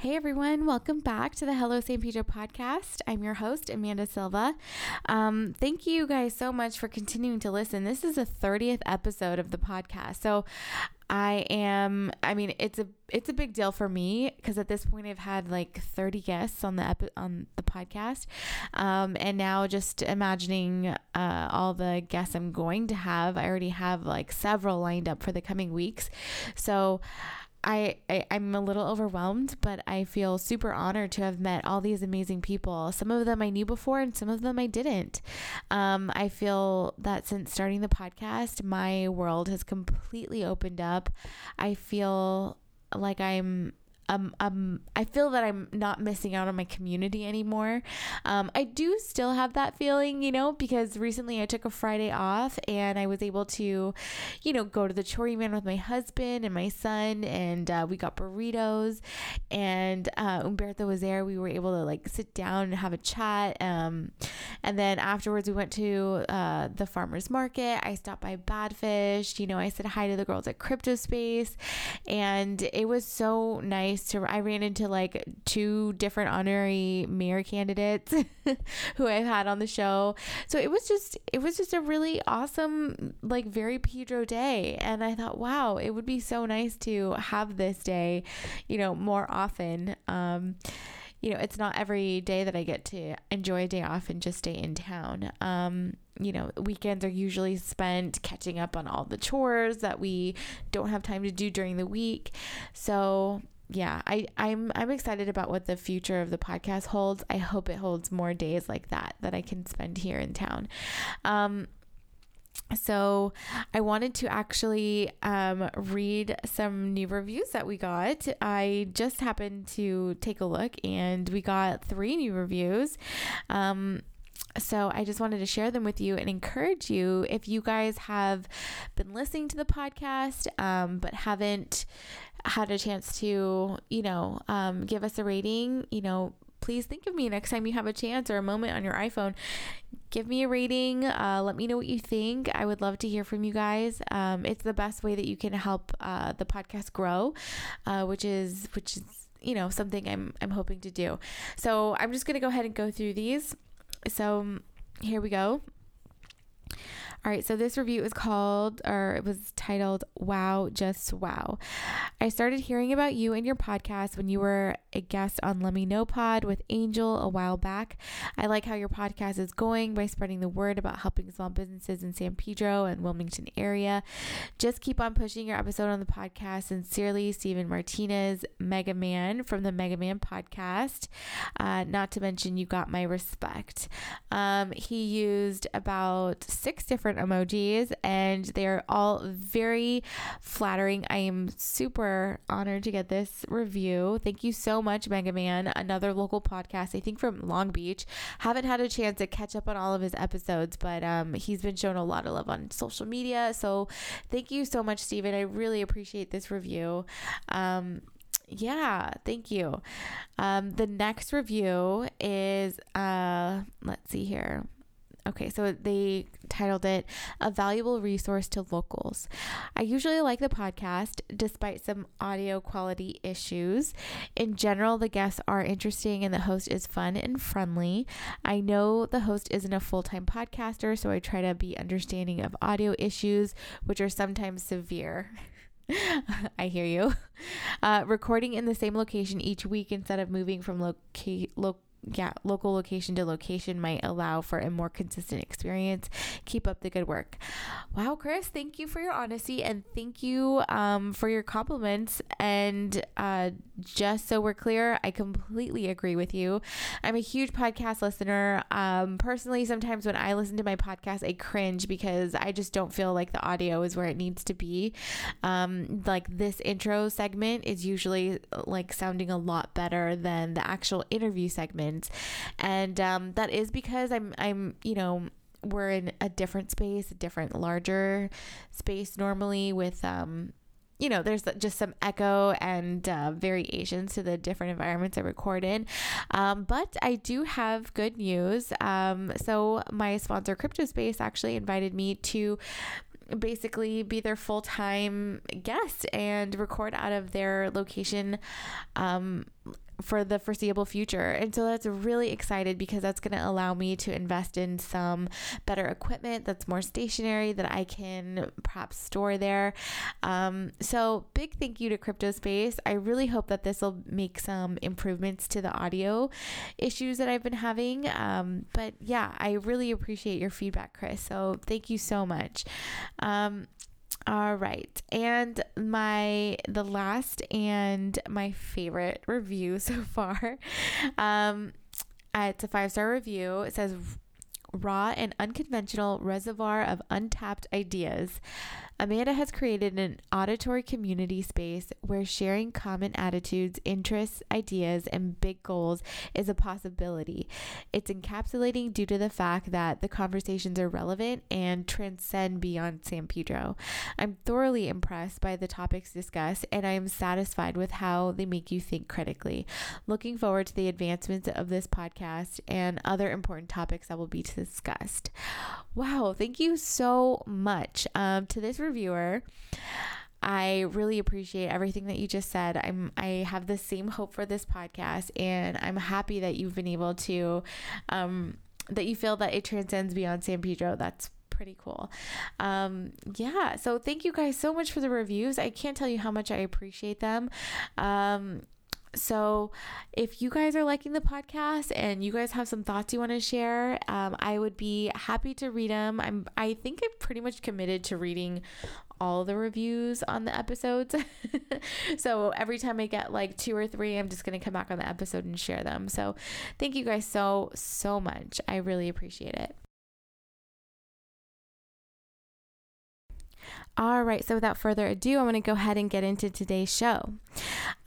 Hey everyone, welcome back to the Hello San Pedro podcast. I'm your host, Amanda Silva. Um, thank you guys so much for continuing to listen. This is the 30th episode of the podcast. So I am I mean it's a it's a big deal for me because at this point I've had like 30 guests on the epi- on the podcast. Um, and now just imagining uh, all the guests I'm going to have, I already have like several lined up for the coming weeks. So I, I am a little overwhelmed, but I feel super honored to have met all these amazing people. Some of them I knew before, and some of them I didn't. Um, I feel that since starting the podcast, my world has completely opened up. I feel like I'm um, um, I feel that I'm not missing out on my community anymore. Um, I do still have that feeling, you know, because recently I took a Friday off and I was able to, you know, go to the Chori Man with my husband and my son, and uh, we got burritos, and uh, Umberto was there. We were able to like sit down and have a chat. Um, and then afterwards, we went to uh, the farmer's market. I stopped by Badfish, you know, I said hi to the girls at Crypto Space, and it was so nice I ran into like two different honorary mayor candidates who I've had on the show. So it was just it was just a really awesome like very Pedro day and I thought wow, it would be so nice to have this day, you know, more often. Um you know, it's not every day that I get to enjoy a day off and just stay in town. Um, you know, weekends are usually spent catching up on all the chores that we don't have time to do during the week. So, yeah, I, I'm I'm excited about what the future of the podcast holds. I hope it holds more days like that that I can spend here in town. Um, so I wanted to actually um, read some new reviews that we got. I just happened to take a look, and we got three new reviews. Um, so I just wanted to share them with you and encourage you if you guys have been listening to the podcast um, but haven't had a chance to, you know, um, give us a rating, you know, please think of me next time you have a chance or a moment on your iPhone. Give me a rating. Uh, let me know what you think. I would love to hear from you guys. Um, it's the best way that you can help uh, the podcast grow, uh, which is which is you know something I'm I'm hoping to do. So I'm just gonna go ahead and go through these. So here we go. All right, so this review is called, or it was titled, Wow, Just Wow. I started hearing about you and your podcast when you were a guest on Let Me Know Pod with Angel a while back. I like how your podcast is going by spreading the word about helping small businesses in San Pedro and Wilmington area. Just keep on pushing your episode on the podcast. Sincerely, Stephen Martinez, Mega Man from the Mega Man podcast. Uh, not to mention, you got my respect. Um, he used about six different emojis and they're all very flattering. I am super honored to get this review. Thank you so much, Mega Man, another local podcast, I think from Long Beach. Haven't had a chance to catch up on all of his episodes, but um, he's been shown a lot of love on social media. So thank you so much, Steven. I really appreciate this review. Um, yeah, thank you. Um, the next review is uh, let's see here. Okay, so they titled it A Valuable Resource to Locals. I usually like the podcast despite some audio quality issues. In general, the guests are interesting and the host is fun and friendly. I know the host isn't a full time podcaster, so I try to be understanding of audio issues, which are sometimes severe. I hear you. Uh, recording in the same location each week instead of moving from loca- lo- yeah, local location to location might allow for a more consistent experience. Keep up the good work. Wow, Chris, thank you for your honesty and thank you um, for your compliments. And uh, just so we're clear, I completely agree with you. I'm a huge podcast listener. Um, personally, sometimes when I listen to my podcast, I cringe because I just don't feel like the audio is where it needs to be. Um, like this intro segment is usually like sounding a lot better than the actual interview and um, that is because I'm I'm you know we're in a different space, a different larger space normally with um you know, there's just some echo and uh, variations to the different environments I record in. Um, but I do have good news. Um, so, my sponsor, CryptoSpace, actually invited me to basically be their full time guest and record out of their location um, for the foreseeable future. And so that's really excited because that's going to allow me to invest in some better equipment that's more stationary that I can perhaps store there. Um, so big thank you to CryptoSpace. I really hope that this will make some improvements to the audio issues that I've been having. Um, but yeah, I really appreciate your feedback, Chris. So thank you so much. Um, all right. And my the last and my favorite review so far. Um it's a five-star review. It says raw and unconventional reservoir of untapped ideas. Amanda has created an auditory community space where sharing common attitudes, interests, ideas, and big goals is a possibility. It's encapsulating due to the fact that the conversations are relevant and transcend beyond San Pedro. I'm thoroughly impressed by the topics discussed, and I am satisfied with how they make you think critically. Looking forward to the advancements of this podcast and other important topics that will be discussed. Wow, thank you so much um, to this reviewer. I really appreciate everything that you just said. I'm I have the same hope for this podcast and I'm happy that you've been able to um that you feel that it transcends beyond San Pedro. That's pretty cool. Um, yeah, so thank you guys so much for the reviews. I can't tell you how much I appreciate them. Um, so, if you guys are liking the podcast and you guys have some thoughts you want to share, um, I would be happy to read them. I'm, I think I'm pretty much committed to reading all the reviews on the episodes. so every time I get like two or three, I'm just going to come back on the episode and share them. So, thank you guys so, so much. I really appreciate it. All right, so without further ado, I'm going to go ahead and get into today's show.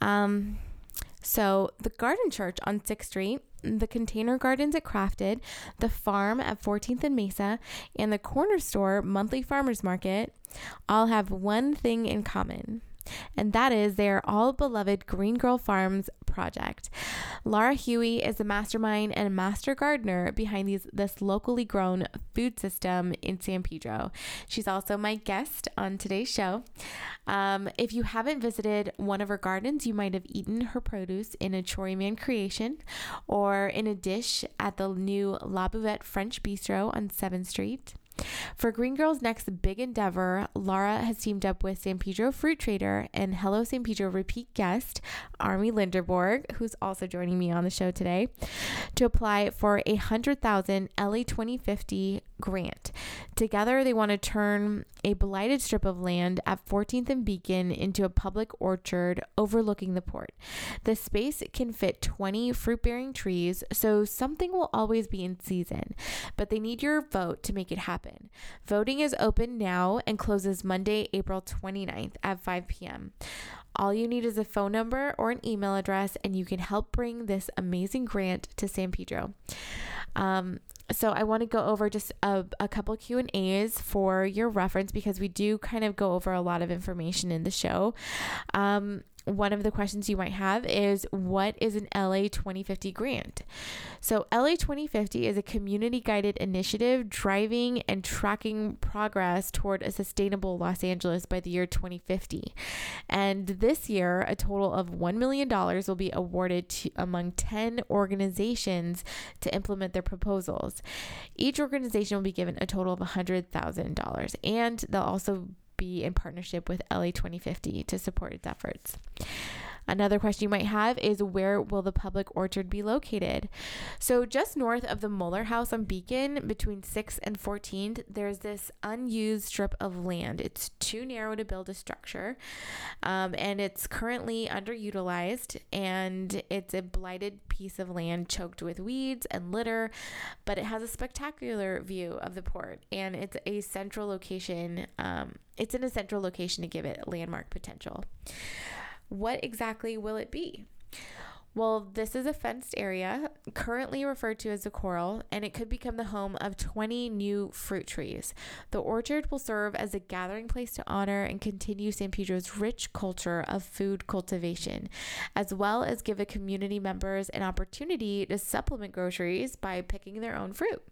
Um, so, the Garden Church on 6th Street, the Container Gardens at Crafted, the Farm at 14th and Mesa, and the Corner Store Monthly Farmers Market all have one thing in common and that is their all beloved Green Girl Farms project. Laura Huey is the mastermind and master gardener behind these this locally grown food system in San Pedro. She's also my guest on today's show. Um, if you haven't visited one of her gardens, you might have eaten her produce in a Choriman creation or in a dish at the new La Buvette French Bistro on 7th Street. For Green Girl's next big endeavor, Laura has teamed up with San Pedro Fruit Trader and Hello San Pedro repeat guest, Army Linderborg, who's also joining me on the show today, to apply for a 100,000 LA 2050 grant. Together, they want to turn a blighted strip of land at 14th and Beacon into a public orchard overlooking the port. The space can fit 20 fruit bearing trees, so something will always be in season, but they need your vote to make it happen. Voting is open now and closes Monday, April 29th at 5 p.m. All you need is a phone number or an email address, and you can help bring this amazing grant to San Pedro. Um, so I want to go over just a, a couple Q and A's for your reference because we do kind of go over a lot of information in the show. Um, one of the questions you might have is what is an LA 2050 grant? So, LA 2050 is a community guided initiative driving and tracking progress toward a sustainable Los Angeles by the year 2050. And this year, a total of $1 million will be awarded to, among 10 organizations to implement their proposals. Each organization will be given a total of $100,000, and they'll also be in partnership with LA 2050 to support its efforts. Another question you might have is where will the public orchard be located? So, just north of the Muller House on Beacon, between 6th and 14th, there's this unused strip of land. It's too narrow to build a structure, um, and it's currently underutilized, and it's a blighted piece of land choked with weeds and litter, but it has a spectacular view of the port, and it's a central location. Um, it's in a central location to give it landmark potential. What exactly will it be? Well, this is a fenced area, currently referred to as the Corral, and it could become the home of 20 new fruit trees. The orchard will serve as a gathering place to honor and continue San Pedro's rich culture of food cultivation, as well as give a community members an opportunity to supplement groceries by picking their own fruit.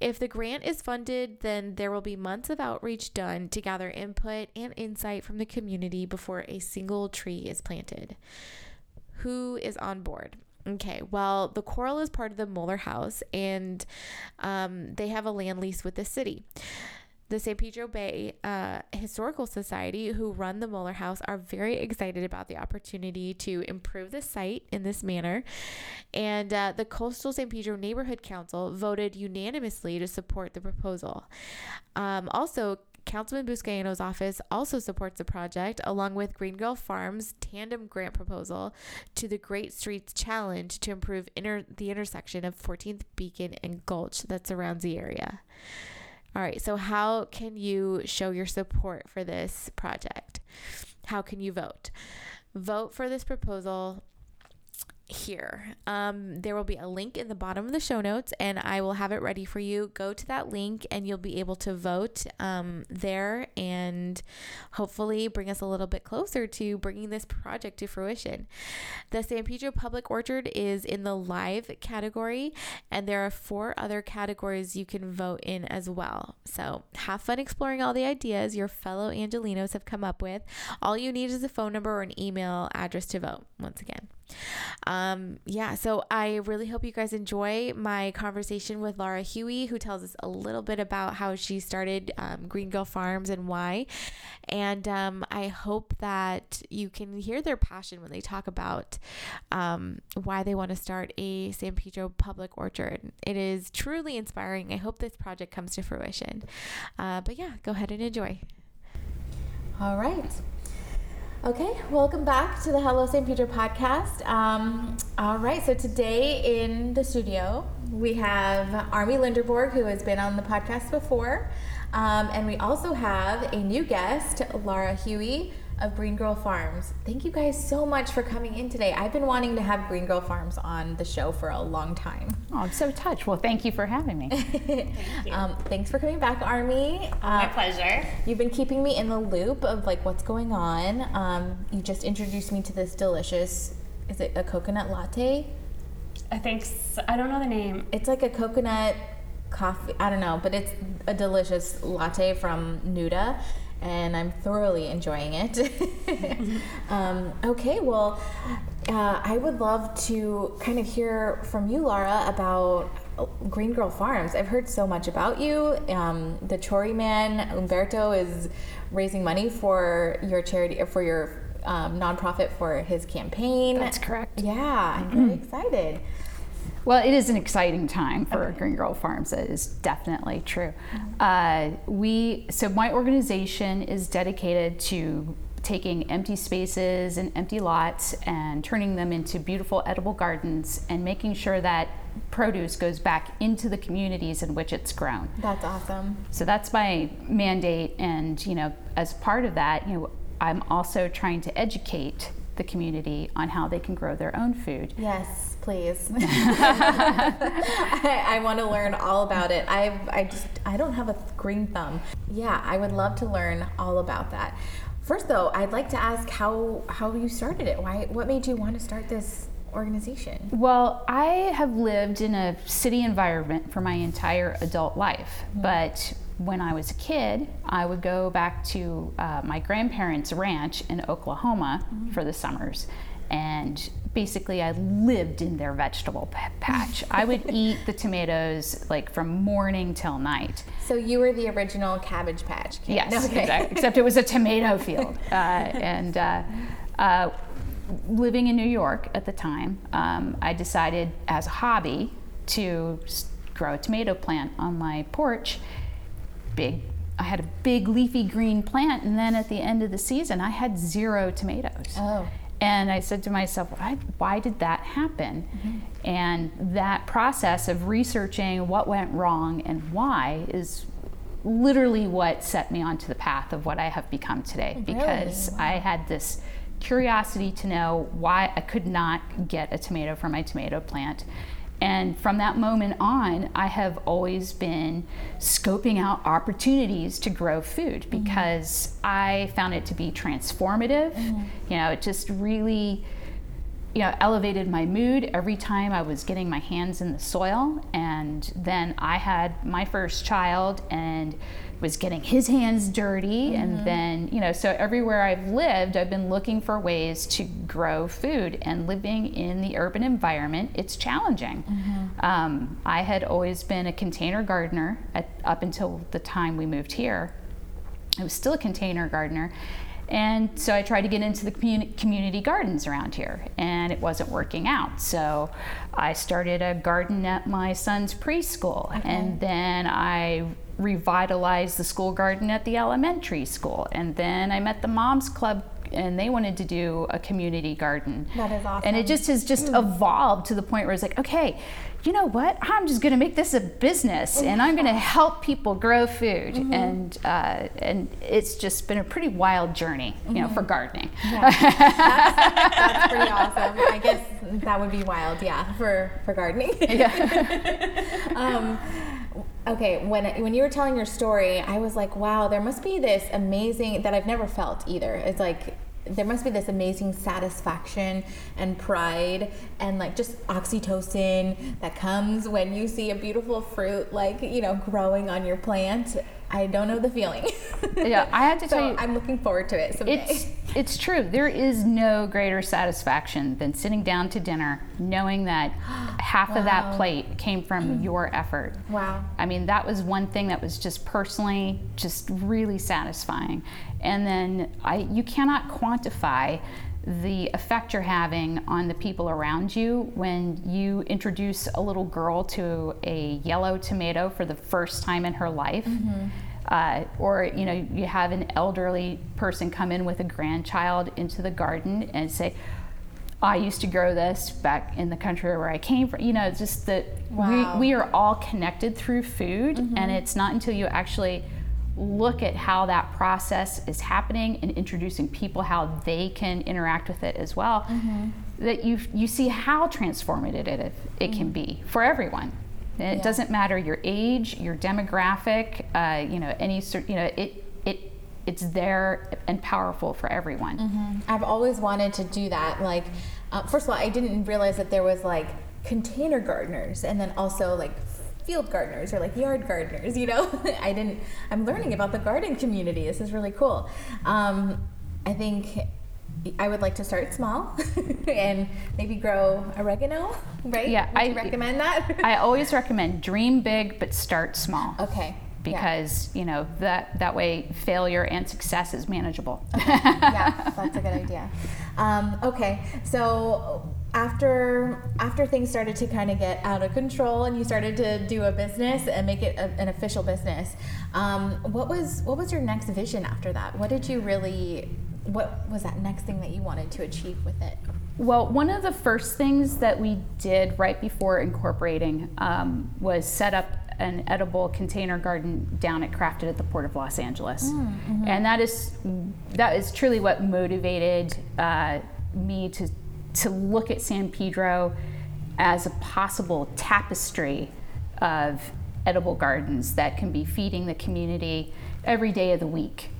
If the grant is funded, then there will be months of outreach done to gather input and insight from the community before a single tree is planted who is on board. Okay, well, the Corral is part of the Muller House and um, they have a land lease with the city. The San Pedro Bay uh, Historical Society, who run the Muller House, are very excited about the opportunity to improve the site in this manner. And uh, the Coastal San Pedro Neighborhood Council voted unanimously to support the proposal. Um, also, Councilman Buscaino's office also supports the project, along with Green Girl Farms' tandem grant proposal to the Great Streets Challenge to improve inter- the intersection of 14th Beacon and Gulch that surrounds the area. All right, so how can you show your support for this project? How can you vote? Vote for this proposal here. Um, there will be a link in the bottom of the show notes, and I will have it ready for you. Go to that link, and you'll be able to vote um, there and hopefully bring us a little bit closer to bringing this project to fruition. The San Pedro Public Orchard is in the live category, and there are four other categories you can vote in as well. So have fun exploring all the ideas your fellow Angelinos have come up with. All you need is a phone number or an email address to vote, once again. Um, yeah, so I really hope you guys enjoy my conversation with Laura Huey, who tells us a little bit about how she started um, Green Girl Farms and why. And um, I hope that you can hear their passion when they talk about um, why they want to start a San Pedro public orchard. It is truly inspiring. I hope this project comes to fruition. Uh, but yeah, go ahead and enjoy. All right. Okay, welcome back to the Hello St. Peter podcast. Um, all right, so today in the studio we have Army Linderborg, who has been on the podcast before, um, and we also have a new guest, Laura Huey, of Green Girl Farms. Thank you guys so much for coming in today. I've been wanting to have Green Girl Farms on the show for a long time. Oh, I'm so touched. Well, thank you for having me. thank you. Um, thanks for coming back, Army. Uh, My pleasure. You've been keeping me in the loop of like what's going on. Um, you just introduced me to this delicious. Is it a coconut latte? I think so. I don't know the name. It's like a coconut coffee. I don't know, but it's a delicious latte from Nuda and I'm thoroughly enjoying it. um, okay, well, uh, I would love to kind of hear from you, Laura, about Green Girl Farms. I've heard so much about you. Um, the Chori man, Umberto, is raising money for your charity, for your um, nonprofit for his campaign. That's correct. Yeah, I'm very excited. Well, it is an exciting time for okay. Green Girl Farms. That is definitely true. Uh, we so my organization is dedicated to taking empty spaces and empty lots and turning them into beautiful edible gardens and making sure that produce goes back into the communities in which it's grown. That's awesome. So that's my mandate and you know as part of that, you know I'm also trying to educate the community on how they can grow their own food. Yes, please. I, I want to learn all about it. I I just I don't have a green thumb. Yeah, I would love to learn all about that. First, though, I'd like to ask how how you started it. Why? What made you want to start this organization? Well, I have lived in a city environment for my entire adult life, mm-hmm. but when I was a kid, I would go back to uh, my grandparents' ranch in Oklahoma mm-hmm. for the summers. And basically, I lived in their vegetable patch. I would eat the tomatoes like from morning till night. So you were the original Cabbage Patch Kid. Yes, okay. exactly. Except it was a tomato field. Uh, and uh, uh living in New York at the time, um, I decided as a hobby to grow a tomato plant on my porch. Big, I had a big leafy green plant, and then at the end of the season, I had zero tomatoes. Oh. And I said to myself, why, why did that happen? Mm-hmm. And that process of researching what went wrong and why is literally what set me onto the path of what I have become today. Because wow. I had this curiosity to know why I could not get a tomato from my tomato plant. And from that moment on, I have always been scoping out opportunities to grow food mm-hmm. because mm-hmm. I found it to be transformative. Mm-hmm. You know, it just really, you know, elevated my mood every time I was getting my hands in the soil. And then I had my first child and was getting his hands dirty mm-hmm. and then you know so everywhere i've lived i've been looking for ways to grow food and living in the urban environment it's challenging mm-hmm. um, i had always been a container gardener at, up until the time we moved here i was still a container gardener and so I tried to get into the community gardens around here, and it wasn't working out. So I started a garden at my son's preschool, okay. and then I revitalized the school garden at the elementary school. And then I met the Moms Club and they wanted to do a community garden. That is awesome. And it just has just mm. evolved to the point where it's like, okay, you know what? I'm just going to make this a business, and I'm going to help people grow food, mm-hmm. and uh, and it's just been a pretty wild journey, you know, mm-hmm. for gardening. Yeah. that's, that's, pretty awesome. I guess that would be wild, yeah, for for gardening. Yeah. um, okay when when you were telling your story i was like wow there must be this amazing that i've never felt either. It's like there must be this amazing satisfaction and pride and like just oxytocin that comes when you see a beautiful fruit like you know growing on your plant I don't know the feeling. yeah, I had to so tell you. I'm looking forward to it someday. It's it's true. There is no greater satisfaction than sitting down to dinner knowing that half wow. of that plate came from your effort. Wow. I mean, that was one thing that was just personally just really satisfying. And then I you cannot quantify the effect you're having on the people around you when you introduce a little girl to a yellow tomato for the first time in her life. Mm-hmm. Uh, or you know you have an elderly person come in with a grandchild into the garden and say I used to grow this back in the country where I came from. You know, just that wow. we, we are all connected through food, mm-hmm. and it's not until you actually look at how that process is happening and introducing people how they can interact with it as well mm-hmm. that you you see how transformative it, it mm-hmm. can be for everyone and it yeah. doesn't matter your age your demographic uh, you know any sort you know it it it's there and powerful for everyone mm-hmm. i've always wanted to do that like uh, first of all i didn't realize that there was like container gardeners and then also like field gardeners or like yard gardeners, you know? I didn't, I'm learning about the garden community. This is really cool. Um, I think I would like to start small and maybe grow oregano, right? Yeah, would I recommend that. I always recommend dream big but start small. Okay. Because yeah. you know that that way failure and success is manageable. Okay. yeah, that's a good idea. Um, okay, so after after things started to kind of get out of control and you started to do a business and make it a, an official business um, what was what was your next vision after that what did you really what was that next thing that you wanted to achieve with it well one of the first things that we did right before incorporating um, was set up an edible container garden down at crafted at the port of los angeles mm, mm-hmm. and that is that is truly what motivated uh, me to to look at San Pedro as a possible tapestry of edible gardens that can be feeding the community every day of the week.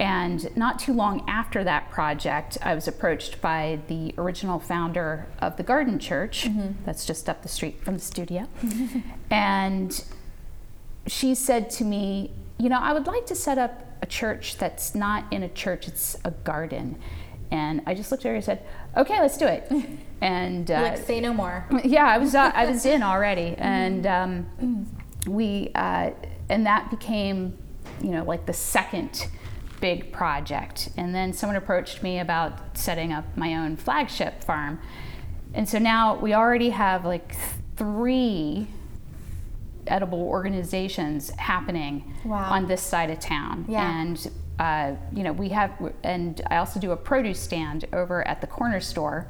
And not too long after that project, I was approached by the original founder of the Garden Church, mm-hmm. that's just up the street from the studio. and she said to me, You know, I would like to set up a church that's not in a church, it's a garden. And I just looked at her and said, "Okay, let's do it." And uh, like, say no more. Yeah, I was uh, I was in already, and um, we uh, and that became, you know, like the second big project. And then someone approached me about setting up my own flagship farm. And so now we already have like three edible organizations happening Wow. on this side of town. Yeah. And uh, you know, we have, and I also do a produce stand over at the corner store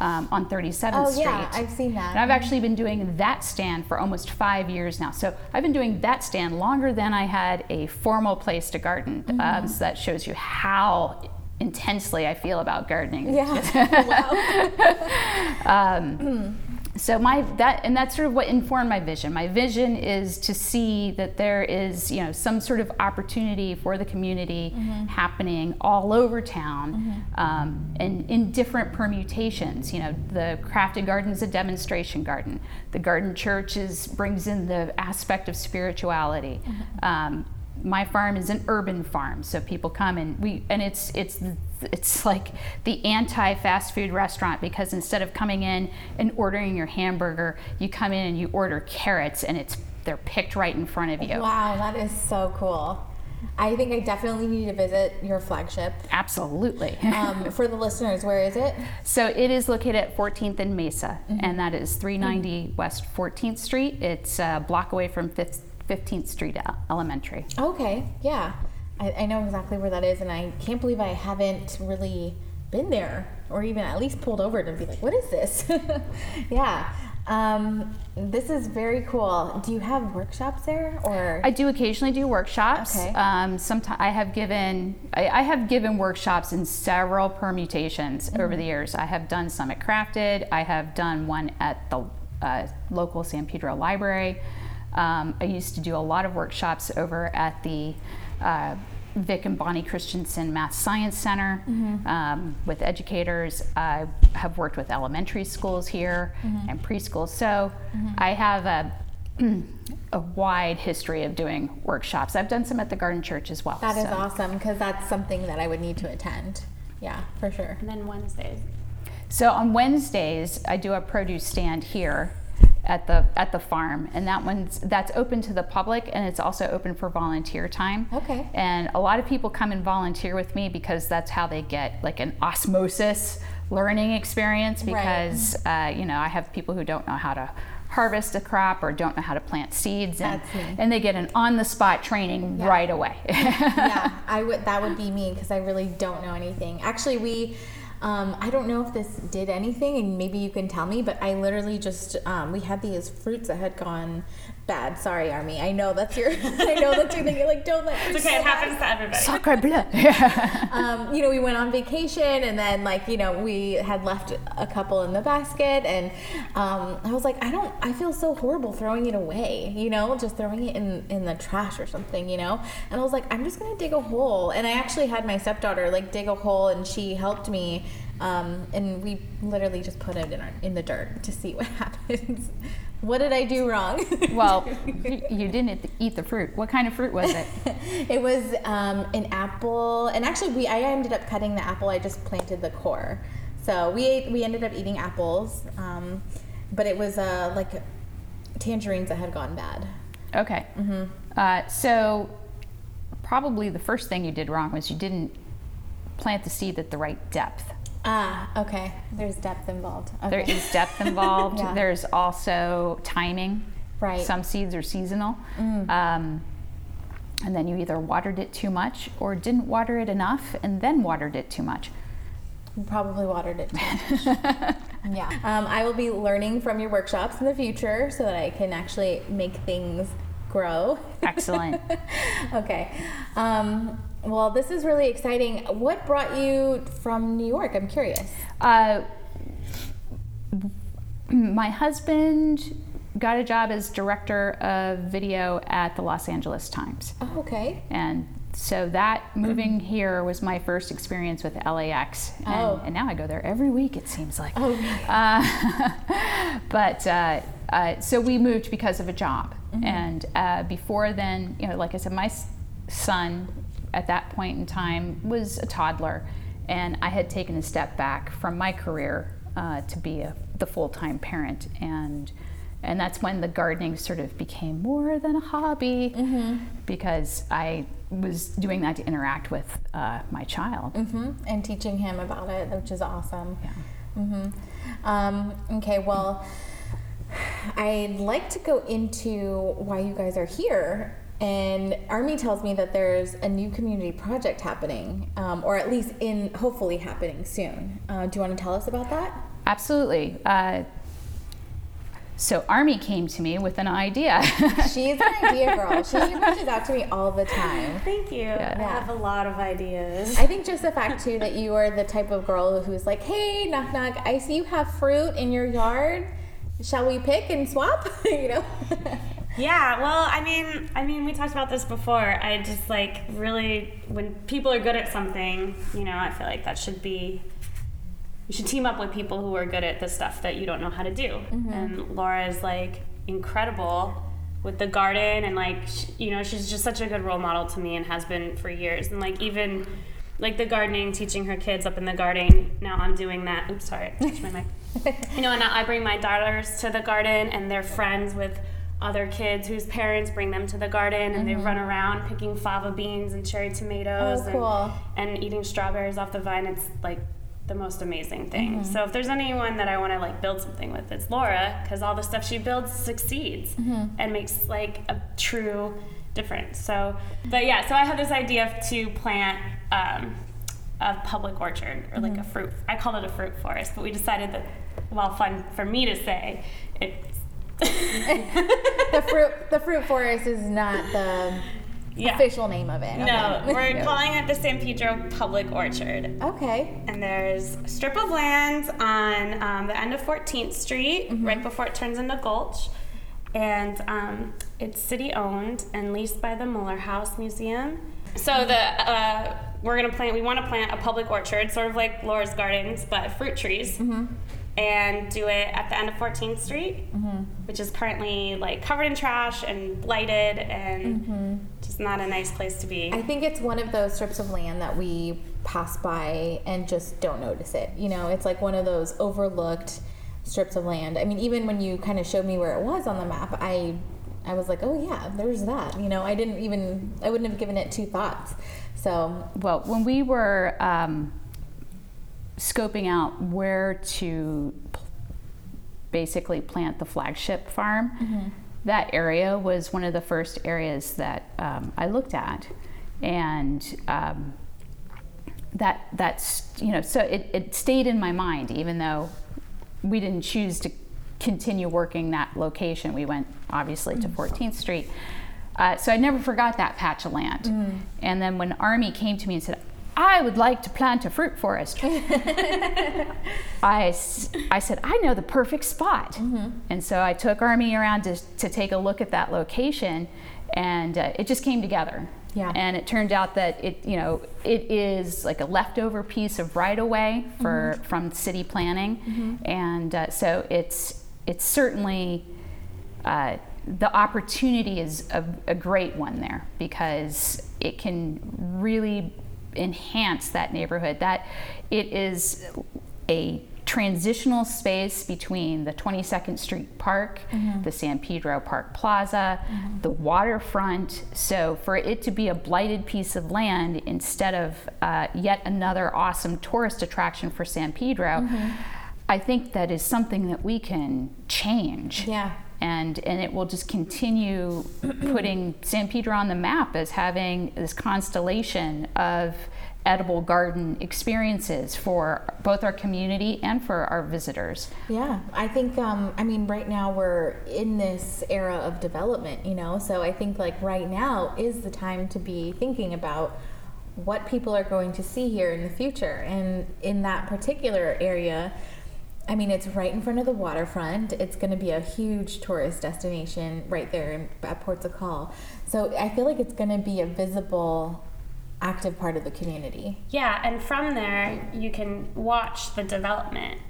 um, on 37th Oh, Street. yeah, I've seen that. And I've actually been doing that stand for almost five years now. So I've been doing that stand longer than I had a formal place to garden. Mm-hmm. Um, so that shows you how intensely I feel about gardening. Yeah. wow. Um, so my that and that's sort of what informed my vision. My vision is to see that there is you know some sort of opportunity for the community happening all over town, um, and in different permutations. You know, the crafted garden is a demonstration garden. The garden church is brings in the aspect of spirituality. Um, my farm is an urban farm, so people come and we and it's it's it's like the anti fast food restaurant because instead of coming in and ordering your hamburger, you come in and you order carrots and it's they're picked right in front of you. Wow, that is so cool. I think I definitely need to visit your flagship. Absolutely. Um, for the listeners, where is it? so it is located at 14th and Mesa, and that is 390 West 14th Street. It's a block away from 5th, 15th Street Elementary. Okay, yeah. I, I know exactly where that is, and I can't believe I haven't really been there or even at least pulled over to be like, what is this? yeah. Um, this is very cool. Do you have workshops there or? I do occasionally do workshops. Okay. Um, sometimes I have given I, I have given workshops in several permutations over the years. I have done some at Crafted. I have done one at the uh, local San Pedro Library. Um, I used to do a lot of workshops over at the uh, Vic and Bonnie Christensen Math Science Center um, with educators. I have worked with elementary schools here and preschools. So I have a a wide history of doing workshops. I've done some at the Garden Church as well. that is so. awesome because that's something that I would need to attend. Yeah, for sure. And then Wednesdays. So on Wednesdays, I do a produce stand here at the at the farm, and that one's that's open to the public, and it's also open for volunteer time. Okay. And a lot of people come and volunteer with me because that's how they get like an osmosis learning experience. Right. Because uh, you know I have people who don't know how to harvest a crop or don't know how to plant seeds, and and they get an on the spot training Yeah. right away. yeah, I would. That would be me because I really don't know anything. Actually, we. Um, I don't know if this did anything, and maybe you can tell me. But I literally just um, we had these fruits that had gone bad. Sorry, Army. I know that's your. I know that's your thing. You're like, don't let. It's okay, it happens to everybody. Sacre bleu. um, you know, we went on vacation and then like, you know, we had left a couple in the basket and um, I was like, I don't, I feel so horrible throwing it away, you know, just throwing it in, in the trash or something, you know? And I was like, I'm just going to dig a hole. And I actually had my stepdaughter like dig a hole and she helped me. Um, and we literally just put it in, our, in the dirt to see what happens. What did I do wrong? well, you, didn't eat the fruit. What kind of fruit was it? it was um, an apple, and actually, we I ended up cutting the apple. I just planted the core, so we ate. We ended up eating apples, um, but it was uh, like tangerines that had gone bad. Okay. Uh, so probably the first thing you did wrong was you didn't plant the seed at the right depth. Ah, okay. There's depth involved. Okay. There is depth involved. Yeah. There's also timing. Right. Some seeds are seasonal. Um, and then you either watered it too much or didn't water it enough and then watered it too much. Probably watered it too much. yeah. Um, I will be learning from your workshops in the future so that I can actually make things grow. Excellent. okay. Um, well, this is really exciting. What brought you from New York? I'm curious. Uh, my husband got a job as director of video at the Los Angeles Times. Oh, okay. And so that moving here was my first experience with LAX. And, Oh. and now I go there every week, it seems like. Oh, really? Uh, but uh, uh, so we moved because of a job. Mm-hmm. And uh, before then, you know, like I said, my son at that point in time was a toddler. And I had taken a step back from my career uh, to be a, the full time parent. And and that's when the gardening sort of became more than a hobby Mm-hmm. because I was doing that to interact with uh, my child. hmm And teaching him about it, which is awesome. Yeah. hmm Um, okay, well, I'd like to go into why you guys are here. And Army tells me that there's a new community project happening, um, or at least in hopefully happening soon. Uh, do you want to tell us about that? Absolutely. Uh, so Army came to me with an idea. She's an idea girl. She reaches out to me all the time. Thank you. I have a lot of ideas. I think just the fact too that you are the type of girl who's like, "Hey, knock knock, I see you have fruit in your yard. Shall we pick and swap?" you know. Yeah, well, I mean, I mean, we talked about this before. I just like really when people are good at something, you know, I feel like that should be you should team up with people who are good at the stuff that you don't know how to do. Mm-hmm. And Laura is like incredible with the garden and like sh- you know, she's just such a good role model to me and has been for years. And like even like the gardening, teaching her kids up in the garden. Now I'm doing that. Oops, sorry, I touched my mic. you know, and now I bring my daughters to the garden and they're friends with other kids whose parents bring them to the garden and they mm-hmm. run around picking fava beans and cherry tomatoes Oh, cool. and, and eating strawberries off the vine. It's like the most amazing thing. Mm-hmm. So if there's anyone that I want to like build something with, it's Laura because all the stuff she builds succeeds mm-hmm. and makes like a true difference. So, but yeah, so I had this idea to plant um, a public orchard or like a fruit. I called it a fruit forest, but we decided that, well, fun for me to say, it's the fruit the fruit forest is not the yeah. official name of it. No, Okay. we're calling it the San Pedro Public Orchard. Okay. And there's a strip of land on um, the end of 14th Street, right before it turns into Gulch. And um, it's city owned and leased by the Muller House Museum. So the uh, we're gonna plant. We want to plant a public orchard, sort of like Laura's Gardens, but fruit trees, and do it at the end of 14th Street, which is currently like covered in trash and blighted and just not a nice place to be. I think it's one of those strips of land that we pass by and just don't notice it. You know, it's like one of those overlooked strips of land. I mean, even when you kind of showed me where it was on the map, I I was like, "Oh yeah, there's that." You know, I didn't even I wouldn't have given it two thoughts. So, Well, when we were um, scoping out where to p- basically plant the flagship farm, that area was one of the first areas that um, I looked at, and um, that that's you know so it, it stayed in my mind even though we didn't choose to continue working that location. We went obviously to 14th Street. Uh, so I never forgot that patch of land. And then when Army came to me and said, I would like to plant a fruit forest, I, I said, I know the perfect spot. And so I took Army around to, to take a look at that location, and uh, it just came together. Yeah. And it turned out that it, you know, it is like a leftover piece of right of way for from city planning, and uh, so it's it's certainly uh, the opportunity is a, a great one there because it can really enhance that neighborhood. That it is a transitional space between the 22nd Street Park, mm-hmm. the San Pedro Park Plaza, mm-hmm. the waterfront. So, for it to be a blighted piece of land instead of uh, yet another awesome tourist attraction for San Pedro, mm-hmm. I think that is something that we can change yeah. And and it will just continue putting San Pedro on the map as having this constellation of edible garden experiences for both our community and for our visitors. Yeah, I think um, I mean right now we're in this era of development, you know. So I think like right now is the time to be thinking about what people are going to see here in the future, and in that particular area. I mean, it's right in front of the waterfront. It's going to be a huge tourist destination right there in, at Ports of Call. So I feel like it's going to be a visible, active part of the community. Yeah, and from there you can watch the development.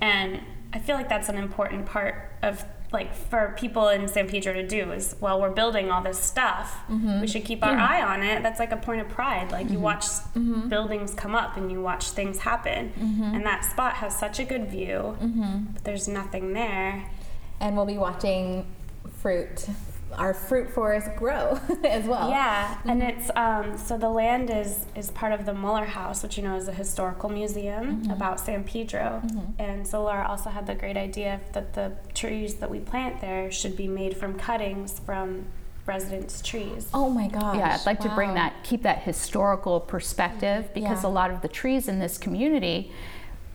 And I feel like that's an important part of like for people in San Pedro to do is while we're building all this stuff, mm-hmm. we should keep our eye on it. That's like a point of pride. Like you mm-hmm. watch s- mm-hmm. buildings come up and you watch things happen. And that spot has such a good view, but there's nothing there. and we'll be watching fruit, our fruit forest grow as well. Yeah, and mm-hmm. it's um, so the land is is part of the Muller House, which you know is a historical museum mm-hmm. about San Pedro. Mm-hmm. And so Laura also had the great idea that the trees that we plant there should be made from cuttings from residents' trees. Oh my gosh. Yeah, I'd like to bring that, keep that historical perspective because Yeah. a lot of the trees in this community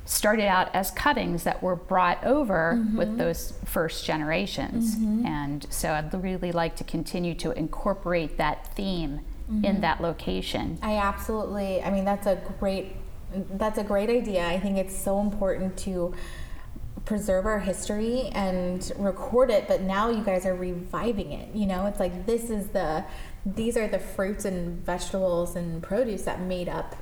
started out as cuttings that were brought over Mm-hmm. with those first generations. And so I'd really like to continue to incorporate that theme Mm-hmm. in that location. I absolutely. I mean, that's a great. That's a great idea. I think it's so important to preserve our history and record it. But now you guys are reviving it. You know, it's like this is the. These are the fruits and vegetables and produce that made up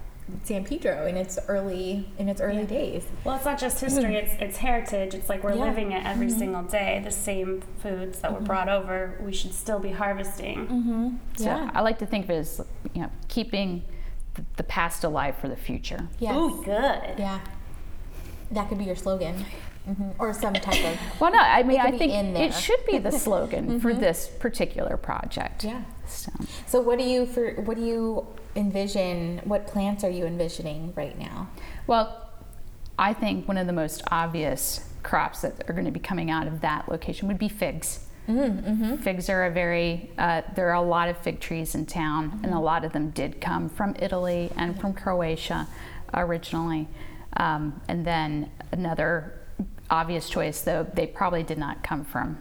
San Pedro in its early in its early days. Well, it's not just history; it's it's heritage. It's like we're Yeah. living it every mm-hmm. single day. The same foods that were mm-hmm. brought over, we should still be harvesting. Mm-hmm. So Yeah. I like to think of it as, you know, keeping the, the past alive for the future. Yes. Ooh, good. Yeah. That could be your slogan, hmm or some type of. Well, no, I mean, I think it should be the slogan for this particular project. Yeah. So. So what do you for what do you envision? What plants are you envisioning right now? Well, I think one of the most obvious crops that are going to be coming out of that location would be figs. Mm-hmm. Figs are a very, uh, there are a lot of fig trees in town, and a lot of them did come from Italy and from Croatia originally. Um, and then another obvious choice, though, they probably did not come from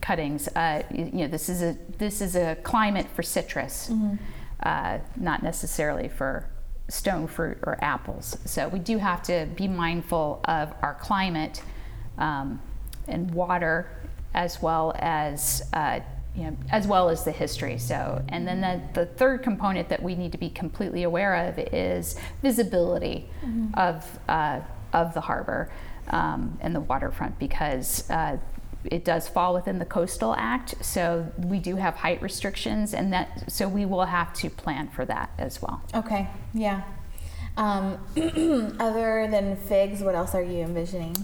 cuttings. Uh, you, you know, this is a this is a climate for citrus, uh, not necessarily for stone fruit or apples. So we do have to be mindful of our climate um, and water, as well as uh, you know, as well as the history. So, and then the, the third component that we need to be completely aware of is visibility of uh, of the harbor um, and the waterfront because. Uh, it does fall within the coastal act so we do have height restrictions and that so we will have to plan for that as well Okay, yeah. Um, other than figs, what else are you envisioning?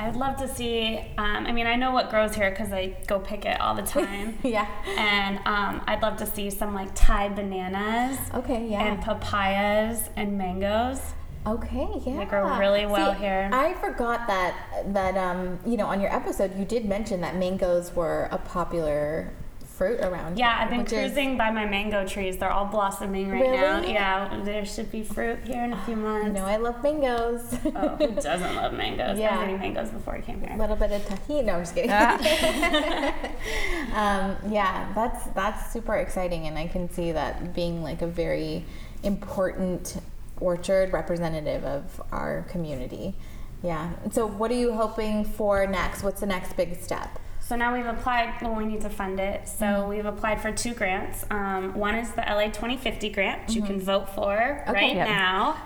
I'd love to see. Um, I mean, I know what grows here because I go pick it all the time. Yeah. And um, I'd love to see some like Thai bananas Okay, yeah. and papayas and mangoes. Okay, yeah. They grow really well See, here. I forgot that that um, you know, on your episode you did mention that mangoes were a popular fruit around Yeah, here, I've been which is- cruising by my mango trees. They're all blossoming right now. Yeah, there should be fruit here in a few months. you know, I love mangoes. oh, who doesn't love mangoes? Yeah. I was eating mangoes before I came here. a little bit of tahini. No, I'm just kidding. um, yeah, that's that's super exciting, and I can see that being like a very important orchard representative of our community. Yeah. So, what are you hoping for next? What's the next big step? So now we've applied, well, we need to fund it. So Mm-hmm. we've applied for two grants. Um, one is the LA 2050 grant, which you can vote for right Yep. now.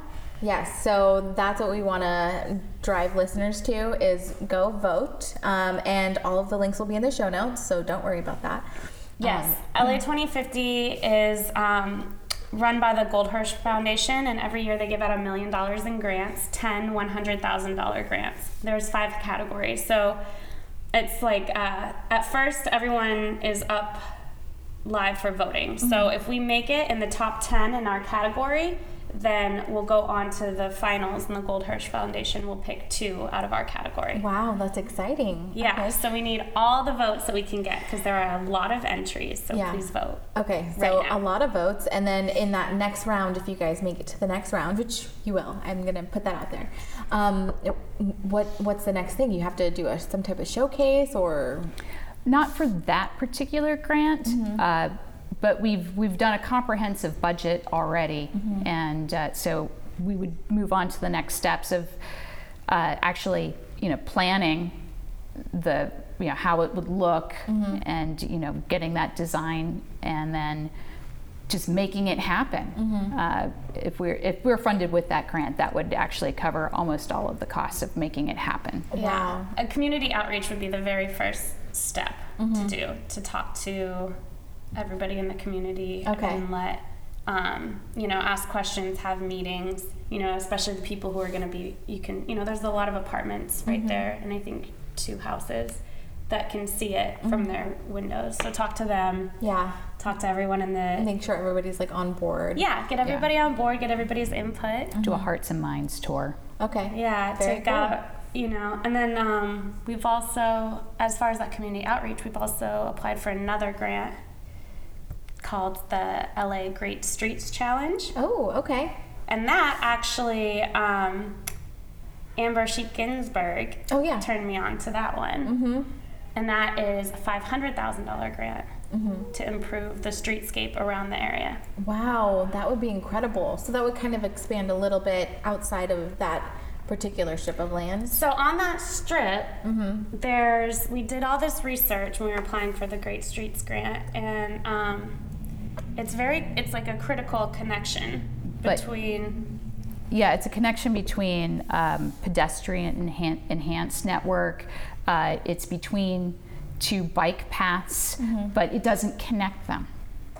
Yes, so that's what we want to drive listeners to is go vote, um, and all of the links will be in the show notes. So don't worry about that. Yes, Um, LA 2050 is um, run by the Goldhirsh Foundation, and every year they give out a million dollars in grants 10 $100,000 grants. There's five categories. So it's like uh, at first, everyone is up live for voting. So if we make it in the top 10 in our category, then we'll go on to the finals, and the Goldhirsh Foundation will pick two out of our category. Wow, that's exciting. Yeah, Okay. so we need all the votes that we can get because there are a lot of entries. So Yeah. please vote. Okay, so Right a lot of votes, and then in that next round, if you guys make it to the next round, which you will, I'm gonna put that out there. Um, what what's the next thing? You have to do a, some type of showcase, or Not for that particular grant, uh, but we've we've done a comprehensive budget already, and uh, so we would move on to the next steps of uh, actually, you know, planning the you know how it would look, and you know, getting that design, and then just making it happen. Uh, if we're if we're funded with that grant, that would actually cover almost all of the costs of making it happen. wow, A community outreach would be the very first step Mm-hmm. to do to talk to everybody in the community Okay. and let um, you know ask questions, have meetings. You know, especially the people who are going to be. You can you know, there's a lot of apartments right Mm-hmm. there, and I think two houses. that can see it from their windows. So talk to them, Yeah. talk to everyone in the Make sure everybody's like on board. yeah, get everybody on board, get everybody's input. Do a hearts and minds tour. Okay. Yeah, Very take cool. out, you know, and then um, we've also, as far as that community outreach, we've also applied for another grant called the LA Great Streets Challenge. Oh, okay. And that actually, um, Amber Sheep Ginsburg Oh, yeah. turned me on to that one. Mm-hmm. And that is a $500,000 grant Mm-hmm. to improve the streetscape around the area. Wow, that would be incredible. So that would kind of expand a little bit outside of that particular strip of land. So on that strip, Mm-hmm. there's we did all this research when we were applying for the Great Streets grant, and um, it's very it's like a critical connection But- between Yeah, it's a connection between um, pedestrian enhan- enhanced network. Uh, it's between two bike paths, but it doesn't connect them.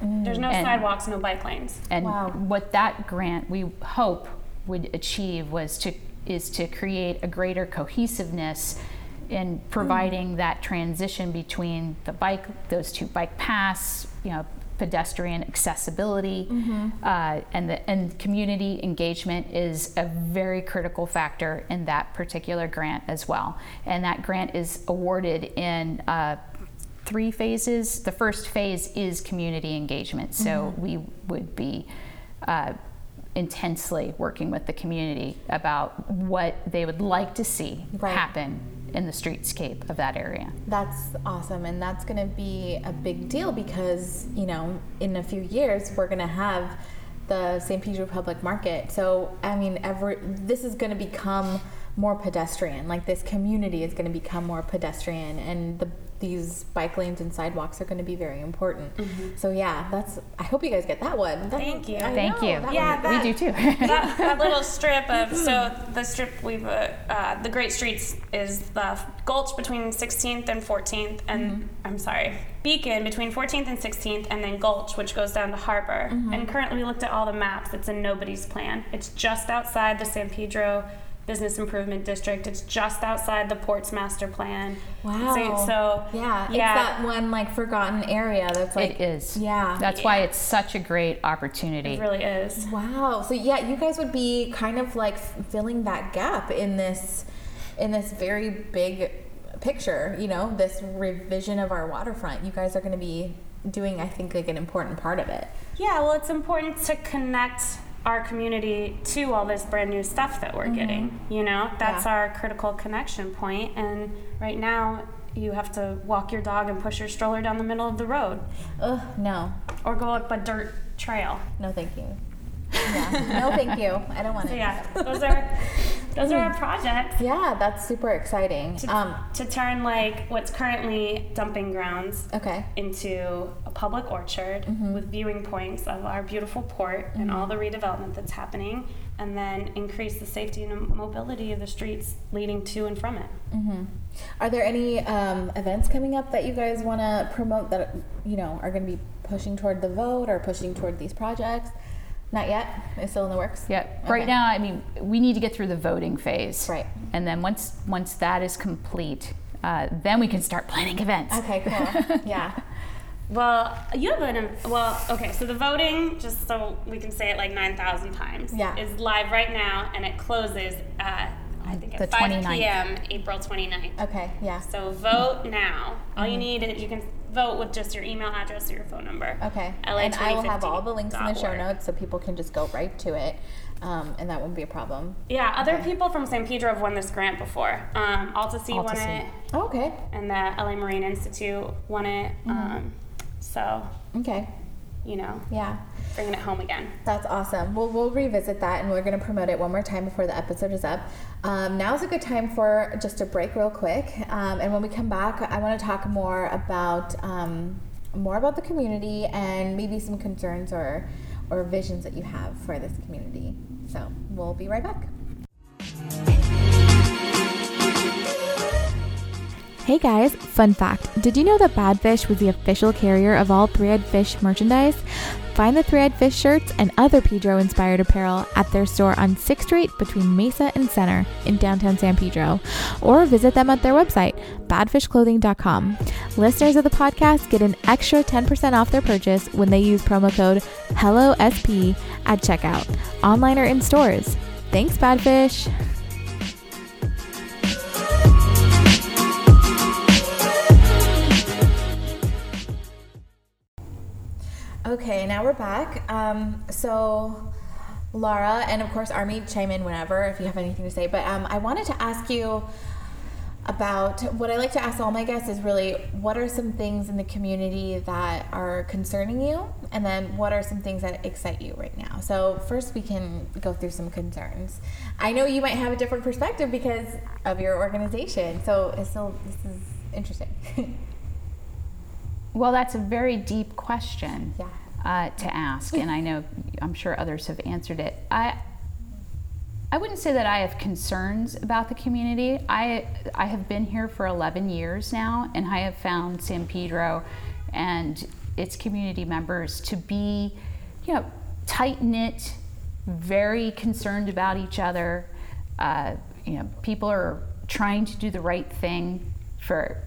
there's no And- sidewalks, no bike lanes. And Wow. what that grant we hope would achieve was to is to create a greater cohesiveness in providing that transition between the bike those two bike paths, you know, pedestrian accessibility, uh, and the and community engagement is a very critical factor in that particular grant as well. And that grant is awarded in. Uh, three phases. The first phase is community engagement. So we would be uh, intensely working with the community about what they would like to see Right. happen in the streetscape of that area. That's awesome. And that's going to be a big deal because, you know, in a few years, we're going to have the San Pedro Public Market. So, I mean, every, this is going to become more pedestrian. Like, this community is going to become more pedestrian. And the, these bike lanes and sidewalks are going to be very important. So, yeah, that's, I hope you guys get that one. That- Thank you. I Thank know, you. that Yeah, one- we do too. that, that little strip of so the strip we've uh, uh, the Great Streets is the Gulch between 16th and 14th, and I'm sorry, Beacon between 14th and 16th, and then Gulch, which goes down to Harbor. And currently, we looked at all the maps. It's in nobody's plan. It's just outside the San Pedro Business Improvement District. It's just outside the Ports Master Plan. Wow. So, so yeah, it's that one like forgotten area that's like it is. Yeah. That's why it's such a great opportunity. it really is. Wow. So yeah, you guys would be kind of like filling that gap in this in this very big picture, you know, this revision of our waterfront. You guys are going to be doing I think like an important part of it. Yeah, well, it's important to connect our community to all this brand new stuff that we're mm-hmm. getting. You know, that's Yeah. our critical connection point. And right now, you have to walk your dog and push your stroller down the middle of the road Ugh, no. or go up a dirt trail. No thank you. Yeah. no thank you. I don't want So it. yeah, those are those are our projects Yeah, that's super exciting. to, Um to turn like what's currently dumping grounds okay. into a public orchard with viewing points of our beautiful port and all the redevelopment that's happening, and then increase the safety and mobility of the streets leading to and from it. Mhm. Are there any um, events coming up that you guys want to promote that you know are going to be pushing toward the vote or pushing toward these projects? Not yet. It's still in the works. Yeah, right now, I mean, we need to get through the voting phase. Right. And then once once that is complete, uh, then we can start planning events. Okay. Cool. yeah. Well, you have an well. Okay, so the voting, just so we can say it like nine thousand times, Yeah. is live right now, and it closes at I think The at five 29th. p.m. April 29th. Okay. Yeah. So vote now. All you need is you can vote with just your email address or your phone number. Okay. LA and I will have all the links in the show notes so people can just go right to it, um, and that wouldn't be a problem. Yeah, other Okay. people from San Pedro have won this grant before. Um, AltaSea Alta won it, Oh, okay. and the LA Marine Institute won it. Mm-hmm. Um, so, Okay. You know, Yeah. bringing it home again. That's awesome. Well, we'll revisit that and we're going to promote it one more time before the episode is up. Um, now is a good time for just a break, real quick. Um, and when we come back, I want to talk more about um, more about the community and maybe some concerns or or visions that you have for this community. So we'll be right back. Hey guys, fun fact. Did you know that Badfish was the official carrier of all Three Eyed Fish merchandise? Find the Three Eyed Fish shirts and other Pedro inspired apparel at their store on 6th Street between Mesa and Center in downtown San Pedro, or visit them at their website, badfishclothing.com. Listeners of the podcast get an extra 10% off their purchase when they use promo code HELLOSP at checkout, online or in stores. Thanks, Badfish! Okay, now we're back. Um, so, Laura, and of course, Army, chime in whenever if you have anything to say. But um, I wanted to ask you about what I like to ask all my guests is really what are some things in the community that are concerning you, and then what are some things that excite you right now. So, first, we can go through some concerns. I know you might have a different perspective because of your organization, so it's still this is interesting. Well, that's a very deep question Yeah. Uh, to ask, and I know I'm sure others have answered it. I I wouldn't say that I have concerns about the community. I I have been here for 11 years now, and I have found San Pedro and its community members to be, you know, tight knit, very concerned about each other. Uh, you know, people are trying to do the right thing for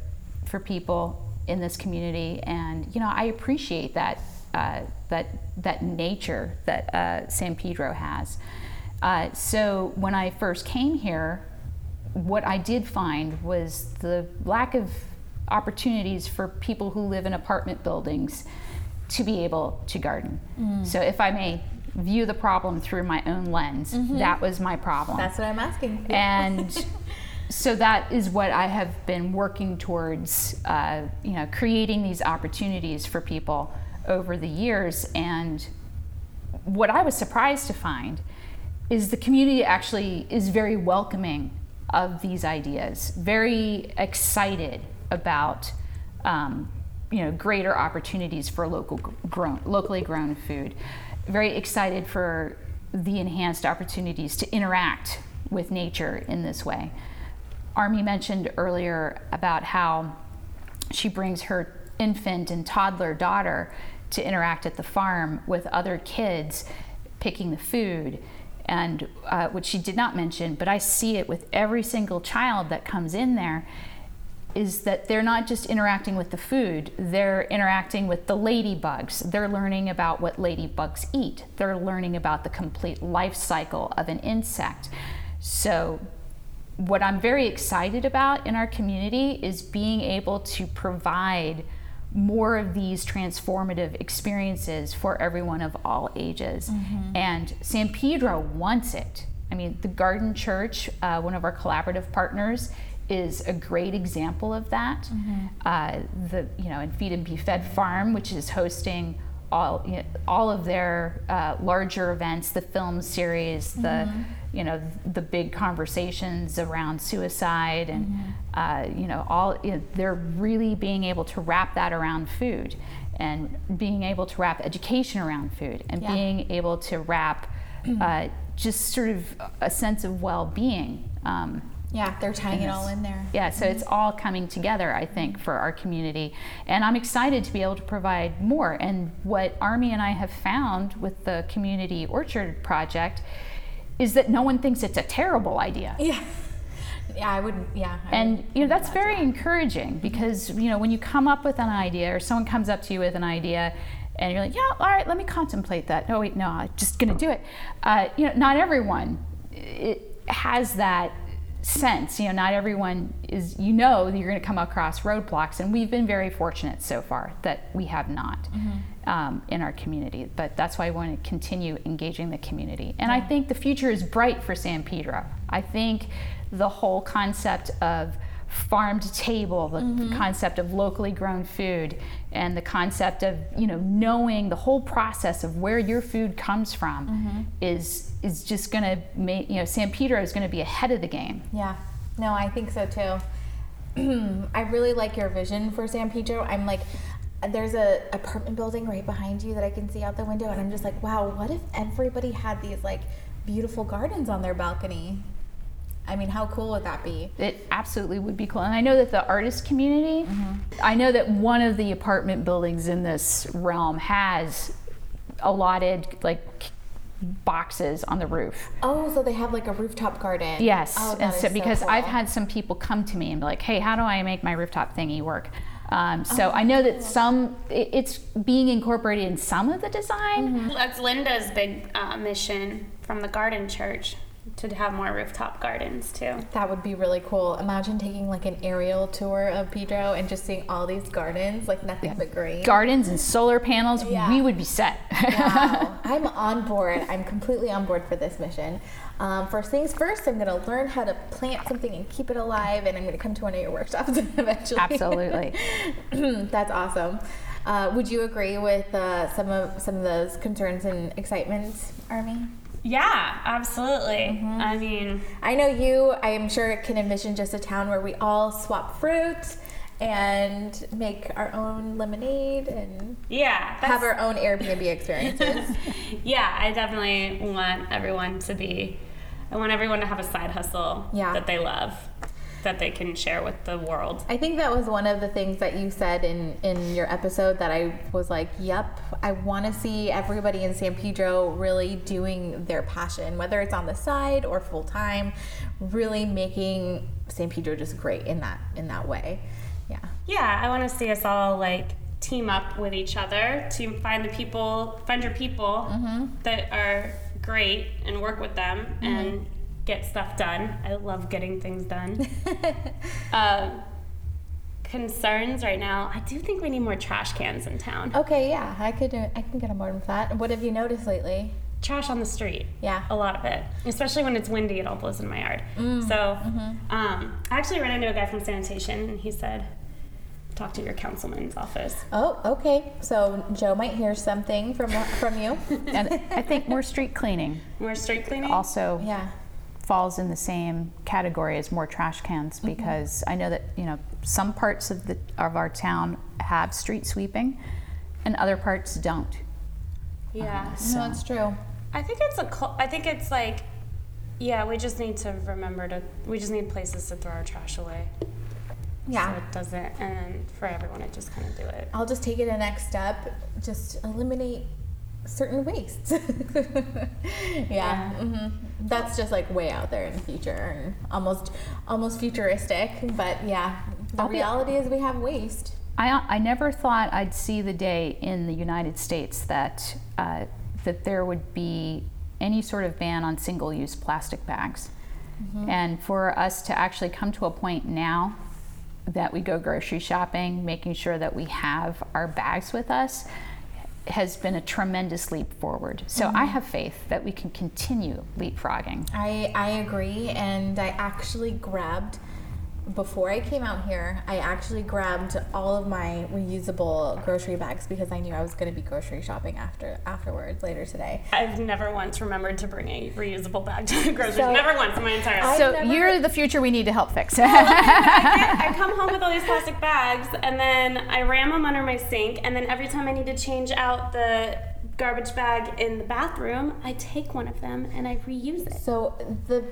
for people in this community, and you know, I appreciate that uh, that that nature that uh, San Pedro has. Uh, so when I first came here, what I did find was the lack of opportunities for people who live in apartment buildings to be able to garden. So if I may view the problem through my own lens, that was my problem That's what I'm asking. and so that is what I have been working towards, uh, you know, creating these opportunities for people over the years. And what I was surprised to find is the community actually is very welcoming of these ideas, very excited about, um, you know, greater opportunities for local grown, locally grown food, very excited for the enhanced opportunities to interact with nature in this way. Army mentioned earlier about how she brings her infant and toddler daughter to interact at the farm with other kids picking the food. And uh, what she did not mention, but I see it with every single child that comes in there, is that they're not just interacting with the food, they're interacting with the ladybugs. They're learning about what ladybugs eat, they're learning about the complete life cycle of an insect. So, what I'm very excited about in our community is being able to provide more of these transformative experiences for everyone of all ages. And San Pedro wants it. I mean, the Garden Church, uh, one of our collaborative partners, is a great example of that. Uh, the you know, and Feed and Be Fed Farm, which is hosting all you know, all of their uh, larger events, the film series, the you know the big conversations around suicide, and uh, you know all you know, they're really being able to wrap that around food, and being able to wrap education around food, and Yeah. being able to wrap uh, just sort of a sense of well-being. Um, yeah, they're tying it all in there. yeah, so it's all coming together, I think, for our community. And I'm excited to be able to provide more. And what Army and I have found with the Community Orchard Project is that no one thinks it's a terrible idea. Yeah. Yeah, I would. Yeah. I And you know that's very that. encouraging because you know when you come up with an idea or someone comes up to you with an idea and you're like, yeah, all right, let me contemplate that. No, wait, no, I'm just going to do it. Uh, you know, not everyone it has that sense. You know, not everyone is. You know, that you're going to come across roadblocks, and we've been very fortunate so far that we have not. Um, in our community, but that's why I want to continue engaging the community. And I think the future is bright for San Pedro. I think the whole concept of farm to table, the mm-hmm. concept of locally grown food, and the concept of you know knowing the whole process of where your food comes from mm-hmm. is is just going to make you know San Pedro is going to be ahead of the game. Yeah. No, I think so too. I really like your vision for San Pedro. I'm like, there's a apartment building right behind you that I can see out the window, and I'm just like, wow, what if everybody had these like beautiful gardens on their balcony? I mean, how cool would that be? It absolutely would be cool. And I know that the artist community, I know that one of the apartment buildings in this realm has allotted like boxes on the roof. Oh, so they have like a rooftop garden. Yes, Oh, that and is so because I've had some people come to me and be like, "Hey, how do I make my rooftop thingy work?" Um, Oh, so I know that some it, it's being incorporated in some of the design. Mm-hmm. That's Linda's big uh, mission from the Garden Church to have more rooftop gardens too. That would be really cool. Imagine taking like an aerial tour of Pedro and just seeing all these gardens, like nothing but green. Gardens and solar panels, Yeah. we would be set. wow, I'm on board. I'm completely on board for this mission. Um, first things first, I'm going to learn how to plant something and keep it alive, and I'm going to come to one of your workshops eventually. Absolutely. That's awesome. Uh, would you agree with uh, some of some of those concerns and excitements, Army? Yeah, absolutely. Mm-hmm. I mean, I know you. I am sure can envision just a town where we all swap fruit and make our own lemonade and yeah, have our own Airbnb experiences. yeah. I definitely want everyone to be. I want everyone to have a side hustle Yeah. that they love, that they can share with the world. I think that was one of the things that you said in in your episode that I was like, "Yep, I want to see everybody in San Pedro really doing their passion, whether it's on the side or full time, really making San Pedro just great in that in that way." Yeah. Yeah, I want to see us all like team up with each other to find the people, find your people mm-hmm. that are great and work with them and mm-hmm. Get stuff done. I love getting things done. um, concerns right now, I do think we need more trash cans in town. Okay, yeah, I could do, I can get on board with that. What have you noticed lately? Trash on the street. Yeah. A lot of it. Especially when it's windy, it all blows in my yard. So um, I actually ran into a guy from sanitation and he said, talk to your councilman's office. Oh, okay. So Joe might hear something from from you. and I think more street cleaning More street cleaning? also Yeah. Falls in the same category as more trash cans Mm-hmm. because I know that you know some parts of the of our town have street sweeping, and other parts don't. yeah. No, it's true. I think it's a. cul- I think it's like, yeah. We just need to remember to. We just need places to throw our trash away. Yeah. So it doesn't, and for everyone to just kind of do it. I'll just take it a next step. Just eliminate certain wastes. yeah. hmm That's just like way out there in the future and almost almost futuristic. But yeah, the I'll be- reality is we have waste. I, I never thought I'd see the day in the United States that uh, that there would be any sort of ban on single-use plastic bags, and for us to actually come to a point now that we go grocery shopping, making sure that we have our bags with us, has been a tremendous leap forward. So I mm-hmm. have faith that we can continue leapfrogging. I I agree, and I actually grabbed before I came out here. I actually grabbed all of my reusable grocery bags because I knew I was going to be grocery shopping after afterwards later today. I've never once remembered to bring a reusable bag to the grocery. So- never once in my entire life. So never- you're the future we need to help fix. I come home with all these plastic bags and then I ram them under my sink and then every time I need to change out the garbage bag in the bathroom, I take one of them and I reuse it. So the